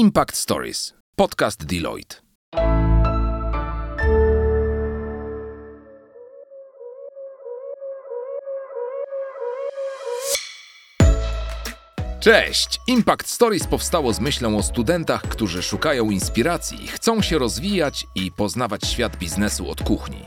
Impact Stories, podcast Deloitte. Cześć! Impact Stories powstało z myślą o studentach, którzy szukają inspiracji, chcą się rozwijać i poznawać świat biznesu od kuchni.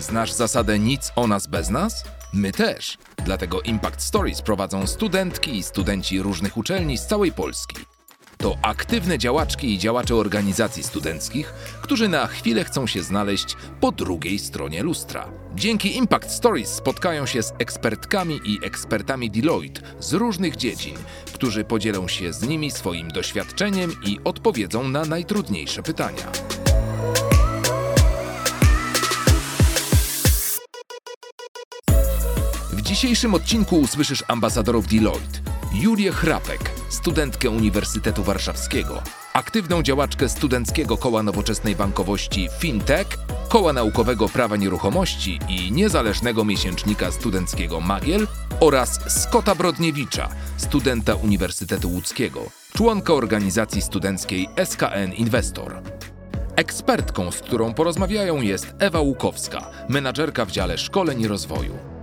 Znasz zasadę nic o nas bez nas? My też. Dlatego Impact Stories prowadzą studentki i studenci różnych uczelni z całej Polski. To aktywne działaczki i działacze organizacji studenckich, którzy na chwilę chcą się znaleźć po drugiej stronie lustra. Dzięki Impact Stories spotkają się z ekspertkami i ekspertami Deloitte z różnych dziedzin, którzy podzielą się z nimi swoim doświadczeniem i odpowiedzą na najtrudniejsze pytania. W dzisiejszym odcinku usłyszysz ambasadorów Deloitte. Julię Chrapek, studentkę Uniwersytetu Warszawskiego, aktywną działaczkę Studenckiego Koła Nowoczesnej Bankowości FinTech, Koła Naukowego Prawa Nieruchomości i niezależnego miesięcznika studenckiego Magiel oraz Skota Brodniewicza, studenta Uniwersytetu Łódzkiego, członka organizacji studenckiej SKN Inwestor. Ekspertką, z którą porozmawiają jest Ewa Łukowska, menadżerka w dziale szkoleń i rozwoju.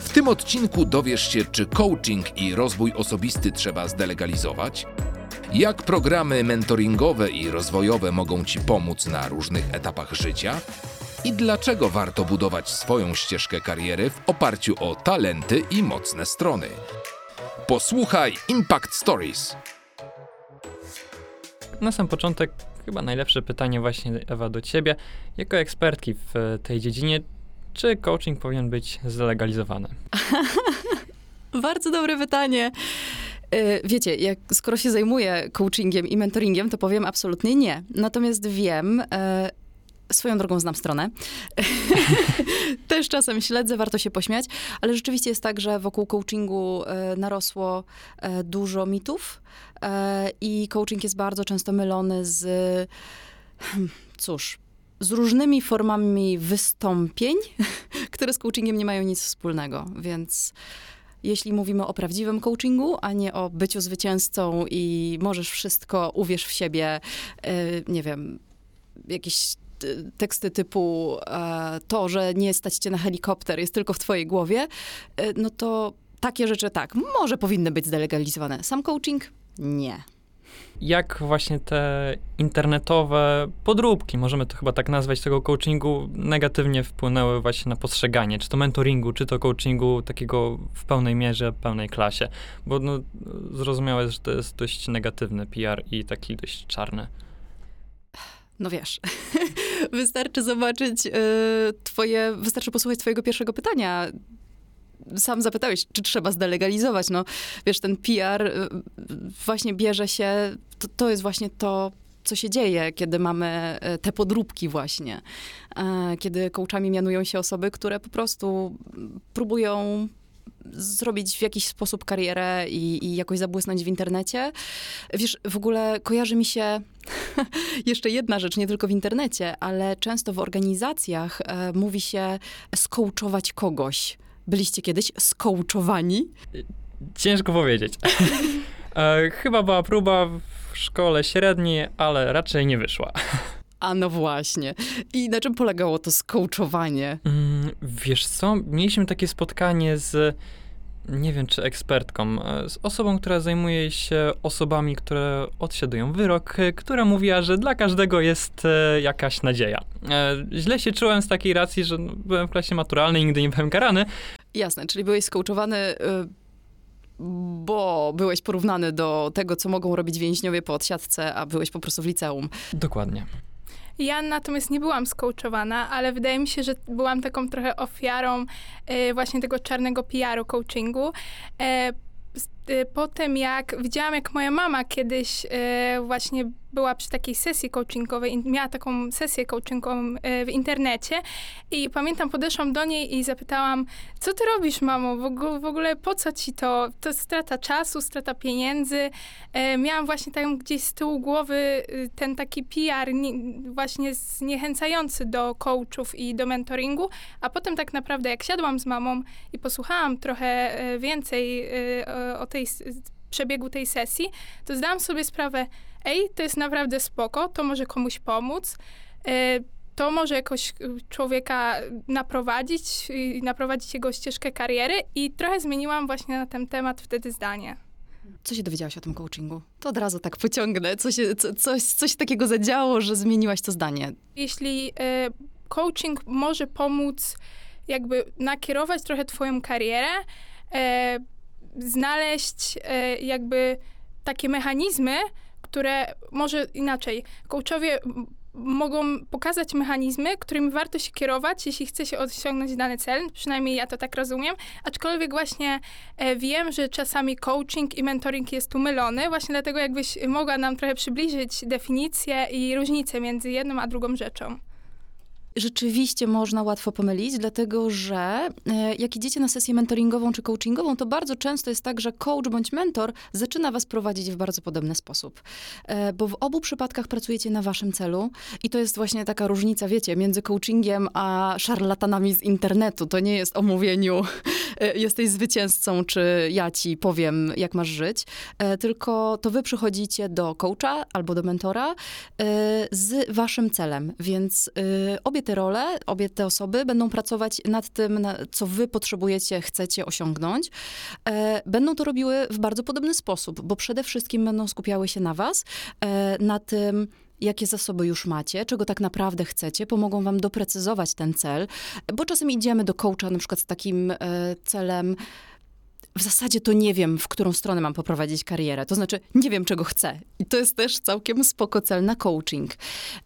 W tym odcinku dowiesz się, czy coaching i rozwój osobisty trzeba zdelegalizować, jak programy mentoringowe i rozwojowe mogą Ci pomóc na różnych etapach życia i dlaczego warto budować swoją ścieżkę kariery w oparciu o talenty i mocne strony. Posłuchaj Impact Stories. Na sam początek chyba najlepsze pytanie właśnie Ewa do ciebie. Jako ekspertki w tej dziedzinie, czy coaching powinien być zlegalizowany? Bardzo dobre pytanie. E, Wiecie, jak, skoro się zajmuję coachingiem i mentoringiem, to powiem absolutnie nie. Natomiast wiem, e, swoją drogą znam stronę. Też czasem śledzę, warto się pośmiać, ale rzeczywiście jest tak, że wokół coachingu e, narosło dużo mitów i coaching jest bardzo często mylony z, hmm, cóż, z różnymi formami wystąpień, które z coachingiem nie mają nic wspólnego, więc jeśli mówimy o prawdziwym coachingu, a nie o byciu zwycięzcą i możesz wszystko, uwierz w siebie, y, nie wiem, jakieś y, teksty typu e, to, że nie stać cię na helikopter jest tylko w twojej głowie, y, no to takie rzeczy tak, może powinny być zdelegalizowane. Sam coaching? Nie. Jak właśnie te internetowe podróbki, możemy to chyba tak nazwać, tego coachingu negatywnie wpłynęły właśnie na postrzeganie, czy to mentoringu, czy to coachingu takiego w pełnej mierze, pełnej klasie? Bo no, zrozumiałe że to jest dość negatywny PR i taki dość czarny. No wiesz, wystarczy zobaczyć y, twoje, wystarczy posłuchać twojego pierwszego pytania. Sam zapytałeś, czy trzeba zdelegalizować. No, wiesz, ten PR y, właśnie bierze się, to, to jest właśnie to, co się dzieje, kiedy mamy y, te podróbki właśnie. E, Kiedy coachami mianują się osoby, które po prostu próbują zrobić w jakiś sposób karierę i, i jakoś zabłysnąć w internecie. Wiesz, w ogóle kojarzy mi się jeszcze jedna rzecz, nie tylko w internecie, ale często w organizacjach e, mówi się skołczować kogoś. Byliście kiedyś skołczowani? Ciężko powiedzieć. e, chyba była próba w szkole średniej, ale raczej nie wyszła. A no właśnie. I na czym polegało to skołczowanie? Mm, wiesz co, mieliśmy takie spotkanie z, nie wiem czy ekspertką, e, z osobą, która zajmuje się osobami, które odsiadują wyrok, e, która mówiła, że dla każdego jest e, jakaś nadzieja. Źle się czułem z takiej racji, że no, byłem w klasie maturalnej i nigdy nie byłem karany. Jasne, czyli byłeś skołczowany, y, bo byłeś porównany do tego, co mogą robić więźniowie po odsiadce, a byłeś po prostu w liceum. Dokładnie. Ja natomiast nie byłam skołczowana, ale wydaje mi się, że byłam taką trochę ofiarą e, właśnie tego czarnego PR-u coachingu. E, po tym, jak widziałam, jak moja mama kiedyś e, właśnie była przy takiej sesji coachingowej, in- miała taką sesję coachingową e, w internecie i pamiętam, podeszłam do niej i zapytałam, co ty robisz, mamo? W ogóle, po co ci to? To strata czasu, strata pieniędzy. Miałam właśnie tam gdzieś z tyłu głowy y, ten taki PR nie, właśnie zniechęcający do coachów i do mentoringu, a potem tak naprawdę jak siadłam z mamą i posłuchałam trochę więcej o tej przebiegu tej sesji, to zdałam sobie sprawę, ej, to jest naprawdę spoko, to może komuś pomóc. E, to może jakoś człowieka naprowadzić, naprowadzić jego ścieżkę kariery i trochę zmieniłam właśnie na ten temat wtedy zdanie. Co się dowiedziałaś o tym coachingu? To od razu tak pociągnę. Co się, co, coś, coś takiego zadziało, że zmieniłaś to zdanie? Jeśli e, coaching może pomóc jakby nakierować trochę twoją karierę, e, znaleźć e, jakby takie mechanizmy, które może inaczej. Coachowie mogą pokazać mechanizmy, którymi warto się kierować, jeśli chce się osiągnąć dany cel. Przynajmniej ja to tak rozumiem. Aczkolwiek właśnie e, wiem, że czasami coaching i mentoring jest tu mylony. Właśnie dlatego jakbyś mogła nam trochę przybliżyć definicję i różnicę między jedną a drugą rzeczą rzeczywiście można łatwo pomylić, dlatego że e, jak idziecie na sesję mentoringową czy coachingową, to bardzo często jest tak, że coach bądź mentor zaczyna was prowadzić w bardzo podobny sposób. E, bo w obu przypadkach pracujecie na waszym celu i to jest właśnie taka różnica, wiecie, między coachingiem a szarlatanami z internetu. To nie jest o mówieniu, e, jesteś zwycięzcą, czy ja ci powiem, jak masz żyć, tylko to wy przychodzicie do coacha albo do mentora z waszym celem, więc obie obie te role, obie te osoby będą pracować nad tym, co wy potrzebujecie, chcecie osiągnąć. E, będą to robiły w bardzo podobny sposób, bo przede wszystkim będą skupiały się na was, e, na tym, jakie zasoby już macie, czego tak naprawdę chcecie, pomogą wam doprecyzować ten cel, bo czasem idziemy do coacha na przykład z takim e, celem, w zasadzie to nie wiem, w którą stronę mam poprowadzić karierę. To znaczy, nie wiem, czego chcę. I to jest też całkiem spoko cel na coaching.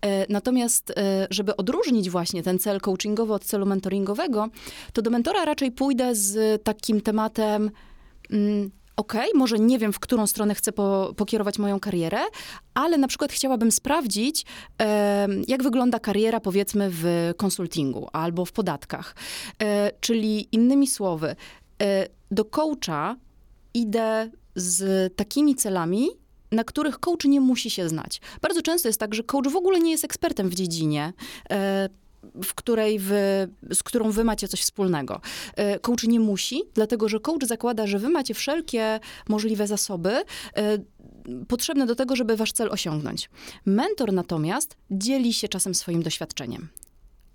E, natomiast, e, żeby odróżnić właśnie ten cel coachingowy od celu mentoringowego, to do mentora raczej pójdę z takim tematem. Mm, OK, może nie wiem, w którą stronę chcę po, pokierować moją karierę, ale na przykład chciałabym sprawdzić, e, jak wygląda kariera, powiedzmy, w konsultingu albo w podatkach. Czyli innymi słowy, do coacha idę z takimi celami, na których coach nie musi się znać. Bardzo często jest tak, że coach w ogóle nie jest ekspertem w dziedzinie. E, w której wy, z którą wy macie coś wspólnego. E, coach nie musi, dlatego że coach zakłada, że wy macie wszelkie możliwe zasoby potrzebne do tego, żeby wasz cel osiągnąć. Mentor natomiast dzieli się czasem swoim doświadczeniem.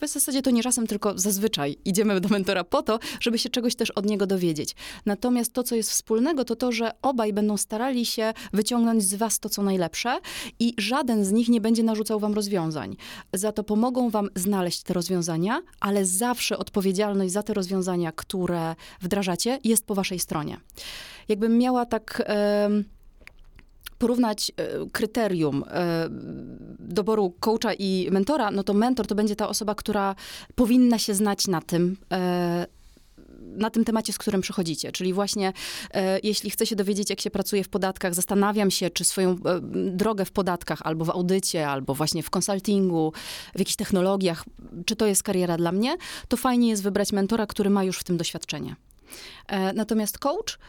W zasadzie to nie czasem, tylko zazwyczaj idziemy do mentora po to, żeby się czegoś też od niego dowiedzieć. Natomiast to, co jest wspólnego, to to, że obaj będą starali się wyciągnąć z was to, co najlepsze i żaden z nich nie będzie narzucał wam rozwiązań. Za to pomogą wam znaleźć te rozwiązania, ale zawsze odpowiedzialność za te rozwiązania, które wdrażacie, jest po waszej stronie. Jakbym miała tak... Yy, porównać e, kryterium e, doboru coacha i mentora, no to mentor to będzie ta osoba, która powinna się znać na tym, e, na tym temacie, z którym przychodzicie. Czyli właśnie, e, jeśli chcę się dowiedzieć, jak się pracuje w podatkach, zastanawiam się, czy swoją e, drogę w podatkach, albo w audycie, albo właśnie w konsultingu, w jakichś technologiach, czy to jest kariera dla mnie, to fajnie jest wybrać mentora, który ma już w tym doświadczenie. E, natomiast coach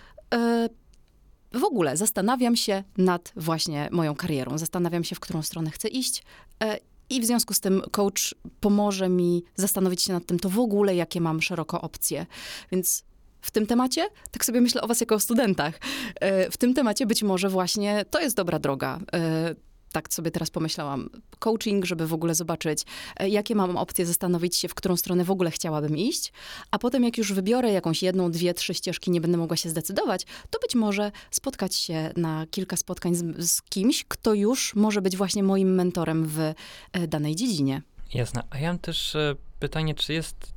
w ogóle zastanawiam się nad właśnie moją karierą, zastanawiam się, w którą stronę chcę iść. E, I w związku z tym coach pomoże mi zastanowić się nad tym, to w ogóle jakie mam szeroko opcje. Więc w tym temacie, tak sobie myślę o was jako o studentach, e, w tym temacie być może właśnie to jest dobra droga e, tak sobie teraz pomyślałam, coaching, żeby w ogóle zobaczyć, e, jakie mam opcje, zastanowić się, w którą stronę w ogóle chciałabym iść, a potem jak już wybiorę jakąś jedną, dwie, trzy ścieżki, nie będę mogła się zdecydować, to być może spotkać się na kilka spotkań z, z kimś, kto już może być właśnie moim mentorem w e, danej dziedzinie. Jasne. A ja mam też e, pytanie, czy jest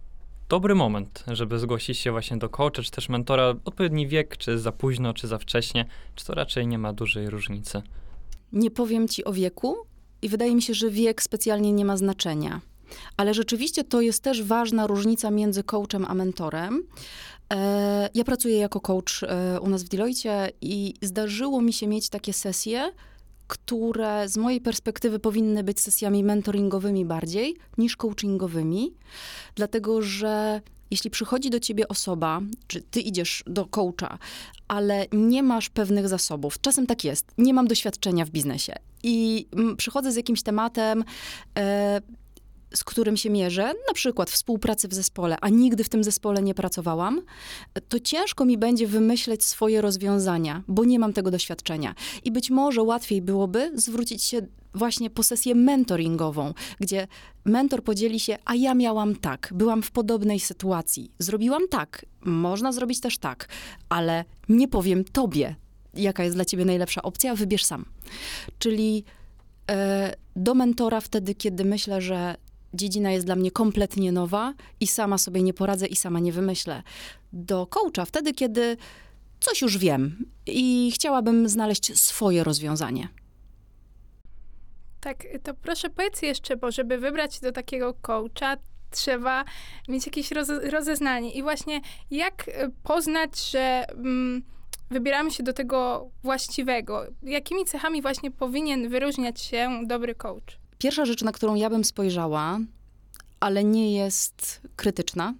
dobry moment, żeby zgłosić się właśnie do coacha, czy też mentora, odpowiedni wiek, czy za późno, czy za wcześnie, czy to raczej nie ma dużej różnicy? Nie powiem ci o wieku i wydaje mi się, że wiek specjalnie nie ma znaczenia. Ale rzeczywiście to jest też ważna różnica między coachem a mentorem. E, ja pracuję jako coach e, u nas w Deloitte i zdarzyło mi się mieć takie sesje, które z mojej perspektywy powinny być sesjami mentoringowymi bardziej niż coachingowymi, dlatego że jeśli przychodzi do ciebie osoba, czy ty idziesz do coacha, ale nie masz pewnych zasobów, czasem tak jest, nie mam doświadczenia w biznesie i przychodzę z jakimś tematem, e, z którym się mierzę, na przykład współpracy w zespole, a nigdy w tym zespole nie pracowałam, to ciężko mi będzie wymyśleć swoje rozwiązania, bo nie mam tego doświadczenia. I być może łatwiej byłoby zwrócić się właśnie po sesję mentoringową, gdzie mentor podzieli się, a ja miałam tak, byłam w podobnej sytuacji, zrobiłam tak, można zrobić też tak, ale nie powiem tobie, jaka jest dla ciebie najlepsza opcja, wybierz sam. Czyli e, do mentora wtedy, kiedy myślę, że dziedzina jest dla mnie kompletnie nowa i sama sobie nie poradzę i sama nie wymyślę. Do coacha wtedy, kiedy coś już wiem i chciałabym znaleźć swoje rozwiązanie. Tak, to proszę powiedz jeszcze, bo żeby wybrać do takiego coacha, trzeba mieć jakieś roze, rozeznanie. I właśnie jak e, poznać, że mm, wybieramy się do tego właściwego? Jakimi cechami właśnie powinien wyróżniać się dobry coach? Pierwsza rzecz, na którą ja bym spojrzała, ale nie jest krytyczna,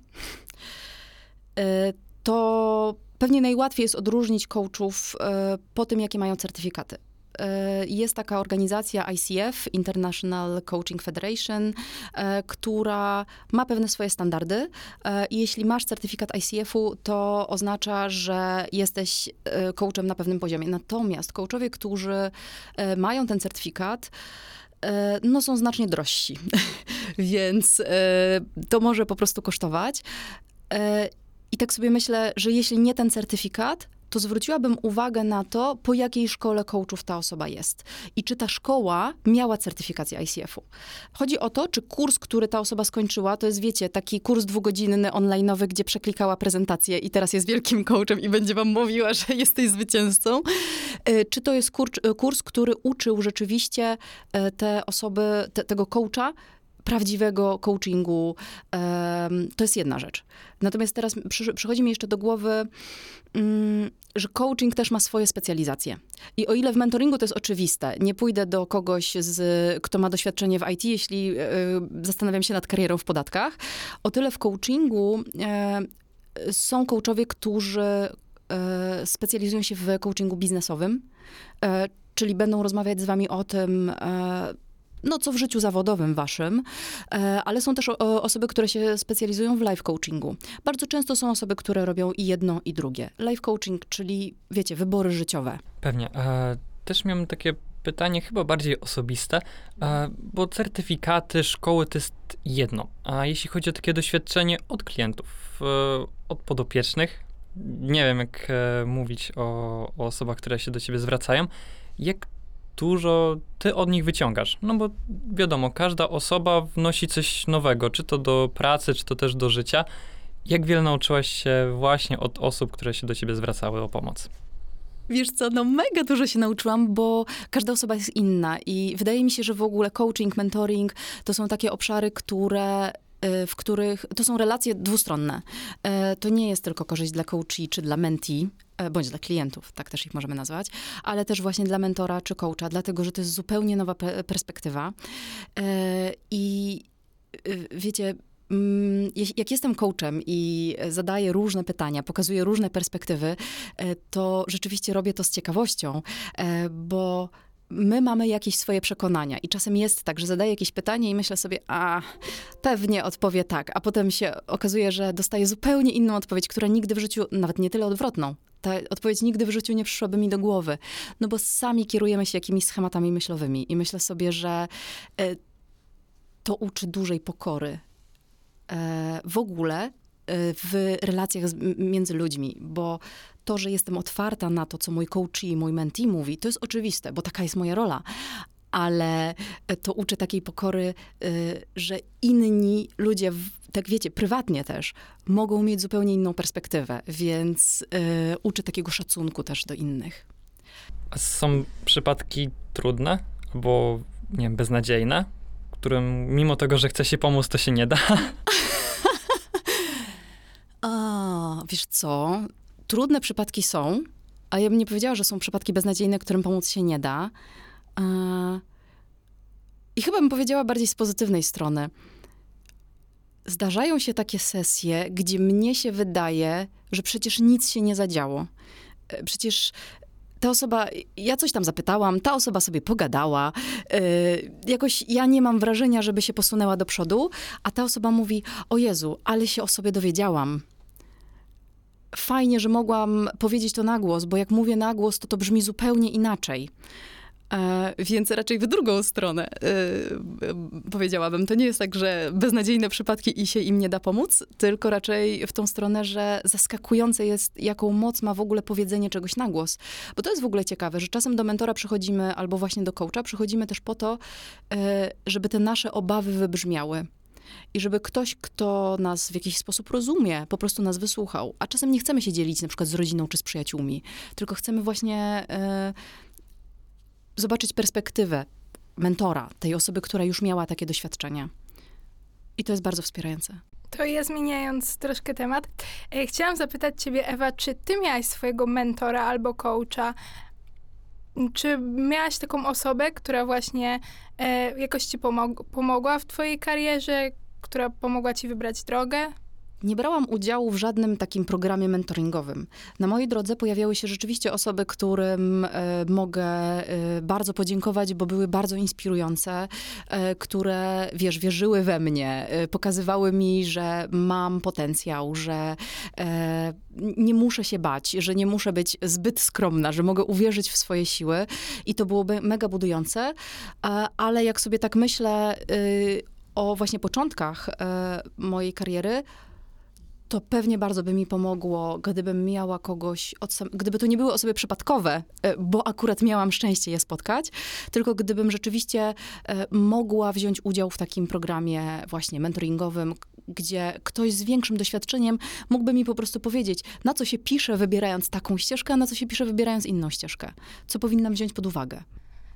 e, to pewnie najłatwiej jest odróżnić coachów e, po tym, jakie mają certyfikaty. E, jest taka organizacja ICF, International Coaching Federation, która ma pewne swoje standardy. I jeśli masz certyfikat ICF-u, to oznacza, że jesteś coachem na pewnym poziomie. Natomiast coachowie, którzy mają ten certyfikat, E, no, są znacznie drożsi, więc e, to może po prostu kosztować. E, I tak sobie myślę, że jeśli nie ten certyfikat, to zwróciłabym uwagę na to, po jakiej szkole coachów ta osoba jest i czy ta szkoła miała certyfikację ICF-u. Chodzi o to, czy kurs, który ta osoba skończyła, to jest, wiecie, taki kurs dwugodzinny, online'owy, gdzie przeklikała prezentację i teraz jest wielkim coachem i będzie wam mówiła, że jesteś zwycięzcą. E, czy to jest kurs, kurs który uczył rzeczywiście e, te osoby, te, tego coacha prawdziwego coachingu. To jest jedna rzecz. Natomiast teraz przychodzi mi jeszcze do głowy, mm, że coaching też ma swoje specjalizacje. I o ile w mentoringu to jest oczywiste, nie pójdę do kogoś, z, kto ma doświadczenie w IT, jeśli e, zastanawiam się nad karierą w podatkach, o tyle w coachingu e, są coachowie, którzy e, specjalizują się w coachingu biznesowym, czyli będą rozmawiać z wami o tym, no, co w życiu zawodowym waszym, e, ale są też osoby, które się specjalizują w life coachingu. Bardzo często są osoby, które robią i jedno, i drugie. Life coaching, czyli, wiecie, wybory życiowe. Pewnie. E, też miałem takie pytanie, chyba bardziej osobiste, e, bo certyfikaty, szkoły to jest jedno. A jeśli chodzi o takie doświadczenie od klientów, od podopiecznych, nie wiem, jak mówić o, o osobach, które się do ciebie zwracają, jak dużo ty od nich wyciągasz. No bo wiadomo, każda osoba wnosi coś nowego, czy to do pracy, czy to też do życia. Jak wiele nauczyłaś się właśnie od osób, które się do ciebie zwracały o pomoc? Wiesz co, no mega dużo się nauczyłam, bo każda osoba jest inna i wydaje mi się, że w ogóle coaching, mentoring to są takie obszary, które y, w których to są relacje dwustronne. Y, to nie jest tylko korzyść dla coachi czy dla menti, E, bądź dla klientów, tak też ich możemy nazwać, ale też właśnie dla mentora czy coacha, dlatego że to jest zupełnie nowa perspektywa. E, I y, wiecie, mm, jak jestem coachem i zadaję różne pytania, pokazuję różne perspektywy, e, to rzeczywiście robię to z ciekawością, bo my mamy jakieś swoje przekonania i czasem jest tak, że zadaję jakieś pytanie i myślę sobie, a pewnie odpowie tak, a potem się okazuje, że dostaję zupełnie inną odpowiedź, która nigdy w życiu, nawet nie tyle odwrotną, ta odpowiedź nigdy w życiu nie przyszłaby mi do głowy, no bo sami kierujemy się jakimiś schematami myślowymi i myślę sobie, że e, to uczy dużej pokory e, w ogóle e, w relacjach między ludźmi, bo to, że jestem otwarta na to, co mój coach i mój mentee mówi, to jest oczywiste, bo taka jest moja rola, ale to uczy takiej pokory, że inni ludzie tak wiecie, prywatnie też, mogą mieć zupełnie inną perspektywę, więc y, uczy takiego szacunku też do innych. A są przypadki trudne albo, nie wiem, beznadziejne, którym mimo tego, że chce się pomóc, to się nie da? A, wiesz co, trudne przypadki są, a ja bym nie powiedziała, że są przypadki beznadziejne, którym pomóc się nie da. I chyba bym powiedziała bardziej z pozytywnej strony zdarzają się takie sesje, gdzie mnie się wydaje, że przecież nic się nie zadziało. E, przecież ta osoba, ja coś tam zapytałam, ta osoba sobie pogadała, y, jakoś ja nie mam wrażenia, żeby się posunęła do przodu, a ta osoba mówi, o Jezu, ale się o sobie dowiedziałam. Fajnie, że mogłam powiedzieć to na głos, bo jak mówię na głos, to to brzmi zupełnie inaczej. E, więc raczej w drugą stronę e, powiedziałabym. To nie jest tak, że beznadziejne przypadki i się im nie da pomóc, tylko raczej w tą stronę, że zaskakujące jest, jaką moc ma w ogóle powiedzenie czegoś na głos. Bo to jest w ogóle ciekawe, że czasem do mentora przychodzimy, albo właśnie do coacha, przychodzimy też po to, e, żeby te nasze obawy wybrzmiały. I żeby ktoś, kto nas w jakiś sposób rozumie, po prostu nas wysłuchał. A czasem nie chcemy się dzielić na przykład z rodziną czy z przyjaciółmi, tylko chcemy właśnie zobaczyć perspektywę mentora, tej osoby, która już miała takie doświadczenie. I to jest bardzo wspierające. To ja zmieniając troszkę temat, e, chciałam zapytać ciebie, Ewa, czy ty miałaś swojego mentora albo coacha? Czy miałaś taką osobę, która właśnie e, jakoś ci pomog- pomogła w twojej karierze, która pomogła ci wybrać drogę? Nie brałam udziału w żadnym takim programie mentoringowym. Na mojej drodze pojawiały się rzeczywiście osoby, którym e, mogę e, bardzo podziękować, bo były bardzo inspirujące, e, które, wiesz, wierzyły we mnie, pokazywały mi, że mam potencjał, że nie muszę się bać, że nie muszę być zbyt skromna, że mogę uwierzyć w swoje siły i to byłoby mega budujące, ale jak sobie tak myślę y, o właśnie początkach mojej kariery, to pewnie bardzo by mi pomogło, gdybym miała kogoś, sam, gdyby to nie były osoby przypadkowe, e, bo akurat miałam szczęście je spotkać, tylko gdybym rzeczywiście e, mogła wziąć udział w takim programie właśnie mentoringowym, gdzie ktoś z większym doświadczeniem mógłby mi po prostu powiedzieć, na co się pisze wybierając taką ścieżkę, a na co się pisze wybierając inną ścieżkę, co powinnam wziąć pod uwagę.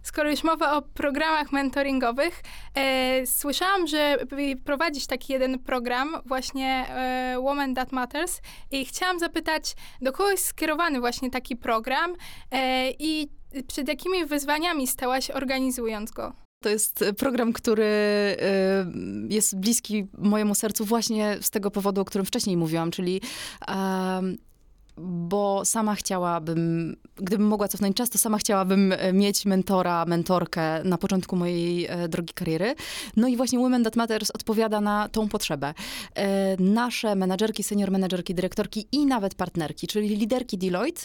Skoro już mowa o programach mentoringowych, e, słyszałam, że prowadzisz taki jeden program, właśnie e, Woman That Matters i chciałam zapytać, do kogo jest skierowany właśnie taki program e, i przed jakimi wyzwaniami stałaś organizując go? To jest program, który e, jest bliski mojemu sercu właśnie z tego powodu, o którym wcześniej mówiłam, czyli bo sama chciałabym, gdybym mogła cofnąć czas, to sama chciałabym e, mieć mentora, mentorkę na początku mojej e, drogi kariery. No i właśnie Women That Matters odpowiada na tą potrzebę. E, nasze menadżerki, senior menadżerki, dyrektorki i nawet partnerki, czyli liderki Deloitte,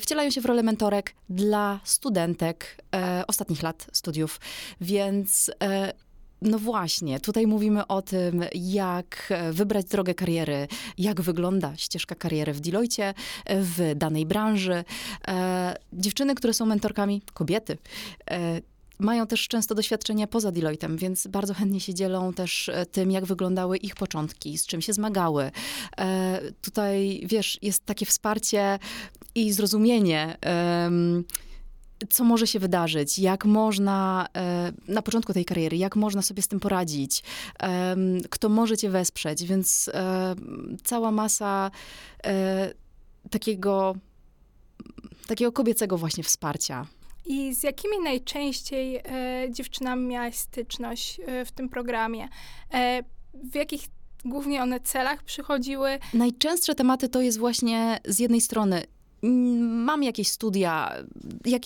wcielają się w rolę mentorek dla studentek ostatnich lat studiów. Więc no właśnie, tutaj mówimy o tym, jak e, wybrać drogę kariery, jak wygląda ścieżka kariery w Deloitte, e, w danej branży. E, dziewczyny, które są mentorkami, kobiety, e, mają też często doświadczenia poza Deloittem, więc bardzo chętnie się dzielą też e, tym, jak wyglądały ich początki, z czym się zmagały. E, tutaj, wiesz, jest takie wsparcie i zrozumienie co może się wydarzyć, jak można e, na początku tej kariery, jak można sobie z tym poradzić, kto może cię wesprzeć, więc e, cała masa e, takiego, takiego kobiecego właśnie wsparcia. I z jakimi najczęściej dziewczynami miałaś styczność w tym programie? w jakich głównie one celach przychodziły? Najczęstsze tematy to jest właśnie z jednej strony mam jakieś studia, jak,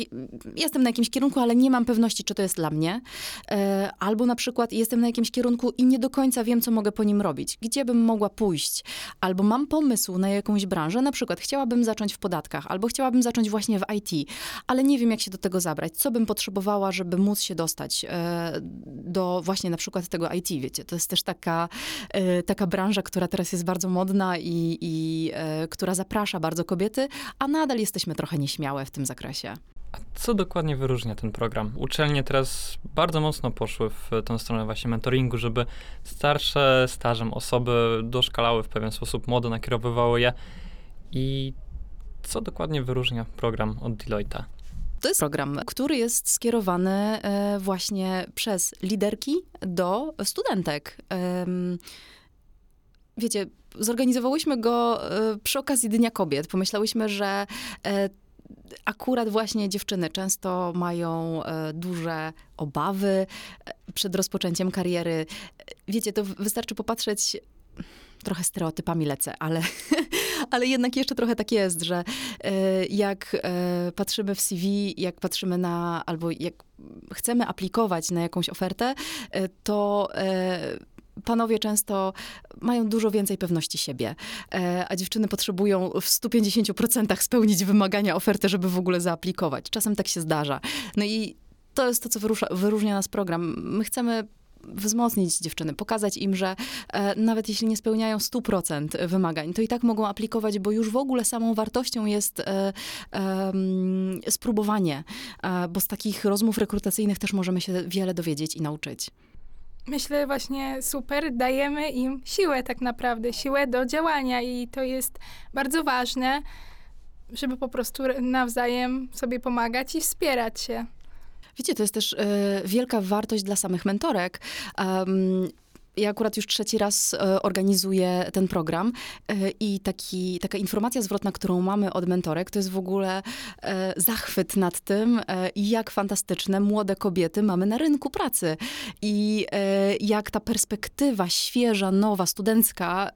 jestem na jakimś kierunku, ale nie mam pewności, czy to jest dla mnie. E, albo na przykład jestem na jakimś kierunku i nie do końca wiem, co mogę po nim robić, gdzie bym mogła pójść. Albo mam pomysł na jakąś branżę, na przykład chciałabym zacząć w podatkach, albo chciałabym zacząć właśnie w IT, ale nie wiem, jak się do tego zabrać, co bym potrzebowała, żeby móc się dostać e, do właśnie na przykład tego IT, wiecie. To jest też taka, e, taka branża, która teraz jest bardzo modna i, i która zaprasza bardzo kobiety, a nadal jesteśmy trochę nieśmiałe w tym zakresie. A co dokładnie wyróżnia ten program? Uczelnie teraz bardzo mocno poszły w tę stronę właśnie mentoringu, żeby starsze stażem osoby doszkalały w pewien sposób, młode nakierowywały je. I co dokładnie wyróżnia program od Deloitte? To jest program, który jest skierowany e, właśnie przez liderki do studentek. Wiecie, zorganizowałyśmy go e, przy okazji Dnia Kobiet. Pomyślałyśmy, że e, akurat właśnie dziewczyny często mają e, duże obawy przed rozpoczęciem kariery. Wiecie, to wystarczy popatrzeć trochę stereotypami lecę, ale, Ale jednak jeszcze trochę tak jest, że jak patrzymy w CV, jak patrzymy na, albo jak chcemy aplikować na jakąś ofertę, to panowie często mają dużo więcej pewności siebie, e, a dziewczyny potrzebują w 150% spełnić wymagania oferty, żeby w ogóle zaaplikować. Czasem tak się zdarza. No i to jest to, co wyrusza, wyróżnia nas program. My chcemy wzmocnić dziewczyny, pokazać im, że e, nawet jeśli nie spełniają 100% wymagań, to i tak mogą aplikować, bo już w ogóle samą wartością jest e, e, spróbowanie, bo z takich rozmów rekrutacyjnych też możemy się wiele dowiedzieć i nauczyć. Myślę właśnie super, dajemy im siłę tak naprawdę, siłę do działania i to jest bardzo ważne, żeby po prostu nawzajem sobie pomagać i wspierać się. Wiecie, to jest też e, wielka wartość dla samych mentorek. Um, ja akurat już trzeci raz e, organizuję ten program e, i taki, taka informacja zwrotna, którą mamy od mentorek, to jest w ogóle e, zachwyt nad tym, jak fantastyczne młode kobiety mamy na rynku pracy. I jak ta perspektywa świeża, nowa, studencka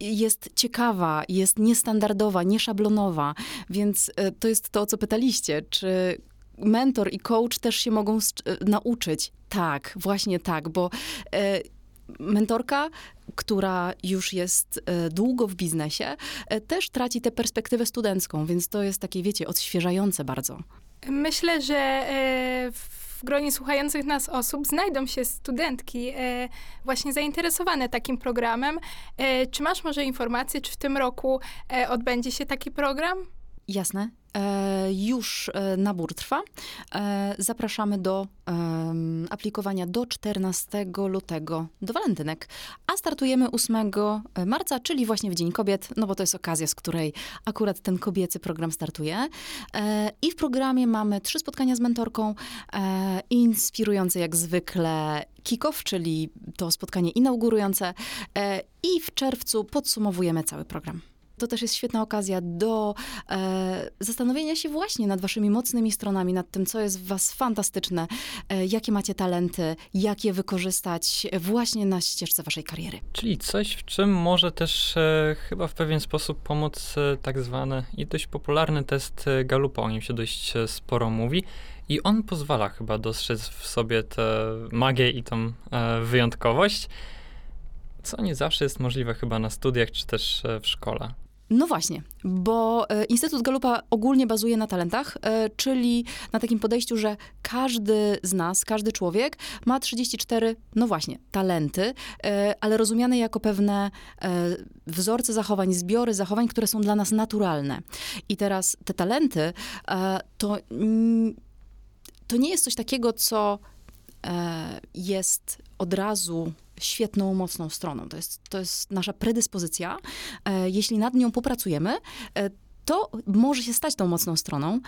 jest ciekawa, jest niestandardowa, nieszablonowa, więc to jest to, o co pytaliście, czy mentor i coach też się mogą e, nauczyć. Tak, właśnie tak, bo e, mentorka, która już jest e, długo w biznesie, też traci tę perspektywę studencką, więc to jest takie, wiecie, odświeżające bardzo. Myślę, że w gronie słuchających nas osób znajdą się studentki właśnie zainteresowane takim programem. Czy masz może informacje, czy w tym roku odbędzie się taki program? Jasne. E, już e, nabór trwa. E, zapraszamy do em, aplikowania do 14 lutego, do walentynek. A startujemy 8 marca, czyli właśnie w Dzień Kobiet, no bo to jest okazja, z której akurat ten kobiecy program startuje. E, I w programie mamy trzy spotkania z mentorką, e, inspirujące jak zwykle kick-off, czyli to spotkanie inaugurujące. E, I w czerwcu podsumowujemy cały program. To też jest świetna okazja do e, zastanowienia się właśnie nad waszymi mocnymi stronami, nad tym, co jest w was fantastyczne, e, jakie macie talenty, jak je wykorzystać właśnie na ścieżce waszej kariery. Czyli coś, w czym może też e, chyba w pewien sposób pomóc e, tak zwany i dość popularny test e, Gallupa, o nim się dość e, sporo mówi. I on pozwala chyba dostrzec w sobie tę magię i tą wyjątkowość, co nie zawsze jest możliwe chyba na studiach czy też w szkole. No właśnie, bo e, Instytut Galupa ogólnie bazuje na talentach, e, czyli na takim podejściu, że każdy z nas, każdy człowiek ma 34, no właśnie, talenty, e, ale rozumiane jako pewne wzorce zachowań, zbiory zachowań, które są dla nas naturalne. I teraz te talenty to, to nie jest coś takiego, co jest od razu świetną, mocną stroną. To jest, to jest nasza predyspozycja. E, jeśli nad nią popracujemy, e, to może się stać tą mocną stroną,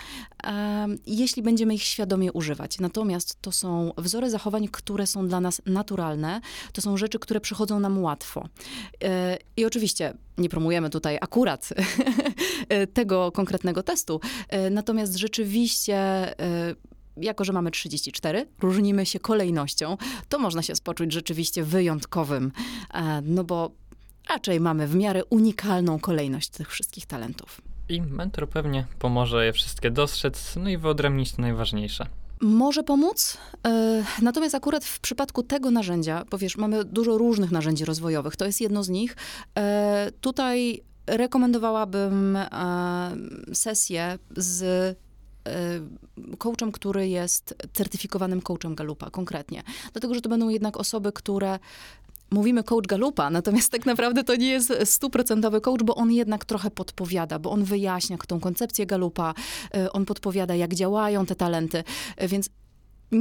e, jeśli będziemy ich świadomie używać. Natomiast to są wzory zachowań, które są dla nas naturalne, to są rzeczy, które przychodzą nam łatwo. I oczywiście nie promujemy tutaj akurat tego konkretnego testu, natomiast rzeczywiście jako że mamy 34, różnimy się kolejnością, to można się poczuć rzeczywiście wyjątkowym, e, no bo raczej mamy w miarę unikalną kolejność tych wszystkich talentów. I mentor pewnie pomoże je wszystkie dostrzec, no i wyodrębnić to najważniejsze. Może pomóc, e, natomiast akurat w przypadku tego narzędzia, bo wiesz, mamy dużo różnych narzędzi rozwojowych, to jest jedno z nich. E, tutaj rekomendowałabym sesję z coachem, który jest certyfikowanym coachem Galupa konkretnie. Dlatego, że to będą jednak osoby, które Mówimy coach Galupa, natomiast tak naprawdę to nie jest stuprocentowy coach, bo on jednak trochę podpowiada, bo on wyjaśnia tą koncepcję Galupa, e, on podpowiada, jak działają te talenty, więc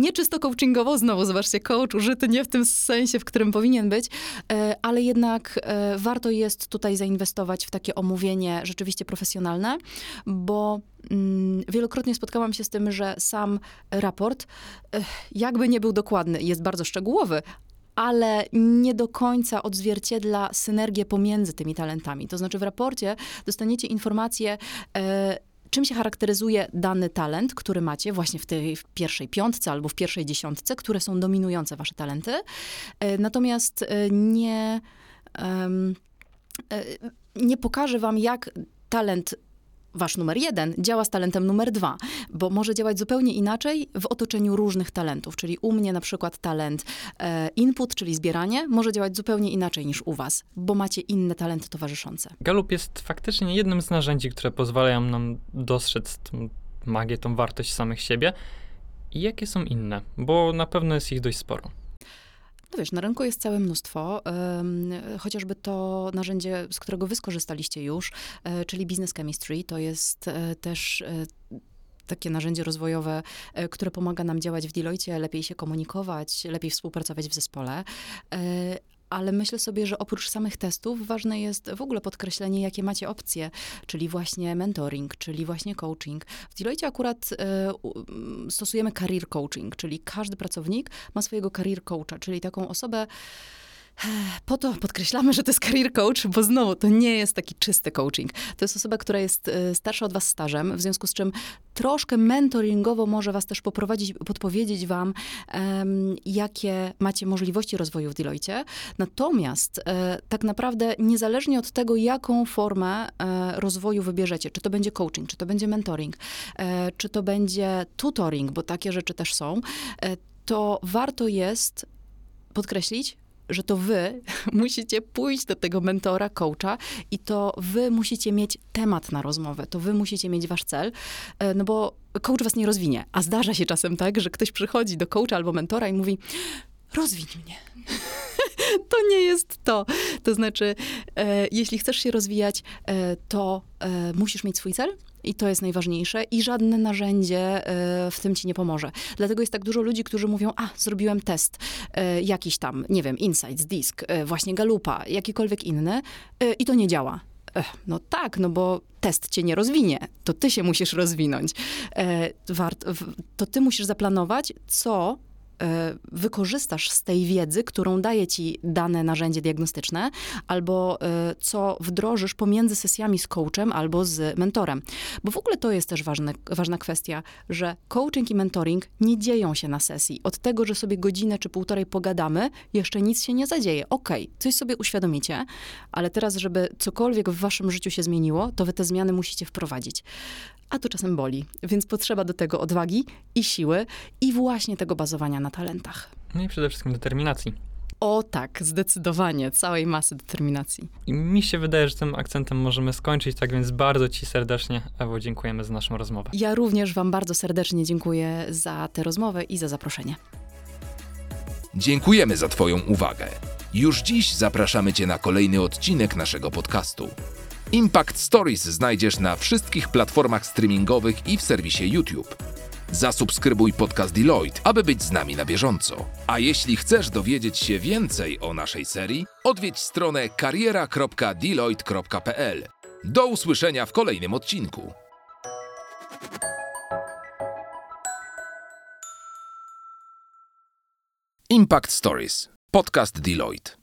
nie czysto coachingowo, znowu zobaczcie, coach użyty nie w tym sensie, w którym powinien być, e, ale jednak e, warto jest tutaj zainwestować w takie omówienie rzeczywiście profesjonalne, bo mm, wielokrotnie spotkałam się z tym, że sam raport, e, jakby nie był dokładny, jest bardzo szczegółowy, ale nie do końca odzwierciedla synergię pomiędzy tymi talentami. To znaczy w raporcie dostaniecie informację, e, czym się charakteryzuje dany talent, który macie właśnie w tej w pierwszej piątce albo w pierwszej dziesiątce, które są dominujące wasze talenty. E, natomiast e, nie... e, nie pokaże wam, jak talent wasz numer jeden działa z talentem numer dwa, bo może działać zupełnie inaczej w otoczeniu różnych talentów. Czyli u mnie na przykład talent e, input, czyli zbieranie, może działać zupełnie inaczej niż u was, bo macie inne talenty towarzyszące. Galup jest faktycznie jednym z narzędzi, które pozwalają nam dostrzec tą magię, tą wartość samych siebie. I jakie są inne? Bo na pewno jest ich dość sporo. No wiesz, na rynku jest całe mnóstwo, chociażby to narzędzie, z którego wy skorzystaliście już, e, czyli Business Chemistry, to jest e, też e, takie narzędzie rozwojowe, które pomaga nam działać w Deloitte, lepiej się komunikować, lepiej współpracować w zespole. Ale myślę sobie, że oprócz samych testów ważne jest w ogóle podkreślenie, jakie macie opcje, czyli właśnie mentoring, czyli właśnie coaching. W Deloitte akurat e, stosujemy career coaching, czyli każdy pracownik ma swojego career coacha, czyli taką osobę, po to podkreślamy, że to jest career coach, bo znowu to nie jest taki czysty coaching. To jest osoba, która jest e, starsza od was stażem, w związku z czym troszkę mentoringowo może was też poprowadzić, podpowiedzieć wam, em, jakie macie możliwości rozwoju w Deloitte. Natomiast e, tak naprawdę niezależnie od tego, jaką formę e, rozwoju wybierzecie, czy to będzie coaching, czy to będzie mentoring, e, czy to będzie tutoring, bo takie rzeczy też są, e, to warto jest podkreślić, że to wy musicie pójść do tego mentora, coacha i to wy musicie mieć temat na rozmowę, to wy musicie mieć wasz cel, e, no bo coach was nie rozwinie. A zdarza się czasem tak, że ktoś przychodzi do coacha albo mentora i mówi, rozwiń mnie. to nie jest to. To znaczy, e, jeśli chcesz się rozwijać, e, to e, musisz mieć swój cel, i to jest najważniejsze, i żadne narzędzie e, w tym ci nie pomoże. Dlatego jest tak dużo ludzi, którzy mówią: A, zrobiłem test e, jakiś tam, nie wiem, Insights, Disk, e, właśnie Galupa, jakikolwiek inny, i to nie działa. Ech, no tak, no bo test cię nie rozwinie, to ty się musisz rozwinąć. E, wart, w, to ty musisz zaplanować, co wykorzystasz z tej wiedzy, którą daje ci dane narzędzie diagnostyczne, albo e, co wdrożysz pomiędzy sesjami z coachem albo z mentorem. Bo w ogóle to jest też ważne, ważna kwestia, że coaching i mentoring nie dzieją się na sesji. Od tego, że sobie godzinę czy półtorej pogadamy, jeszcze nic się nie zadzieje. Okej, coś sobie uświadomicie, ale teraz, żeby cokolwiek w waszym życiu się zmieniło, to wy te zmiany musicie wprowadzić. A to czasem boli, więc potrzeba do tego odwagi i siły i właśnie tego bazowania na talentach. No i przede wszystkim determinacji. O tak, zdecydowanie, całej masy determinacji. I mi się wydaje, że tym akcentem możemy skończyć, tak więc bardzo Ci serdecznie, Ewo, dziękujemy za naszą rozmowę. Ja również Wam bardzo serdecznie dziękuję za tę rozmowę i za zaproszenie. Dziękujemy za Twoją uwagę. Już dziś zapraszamy Cię na kolejny odcinek naszego podcastu. Impact Stories znajdziesz na wszystkich platformach streamingowych i w serwisie YouTube. Zasubskrybuj podcast Deloitte, aby być z nami na bieżąco. A jeśli chcesz dowiedzieć się więcej o naszej serii, odwiedź stronę kariera.deloitte.pl. Do usłyszenia w kolejnym odcinku. Impact Stories. Podcast Deloitte.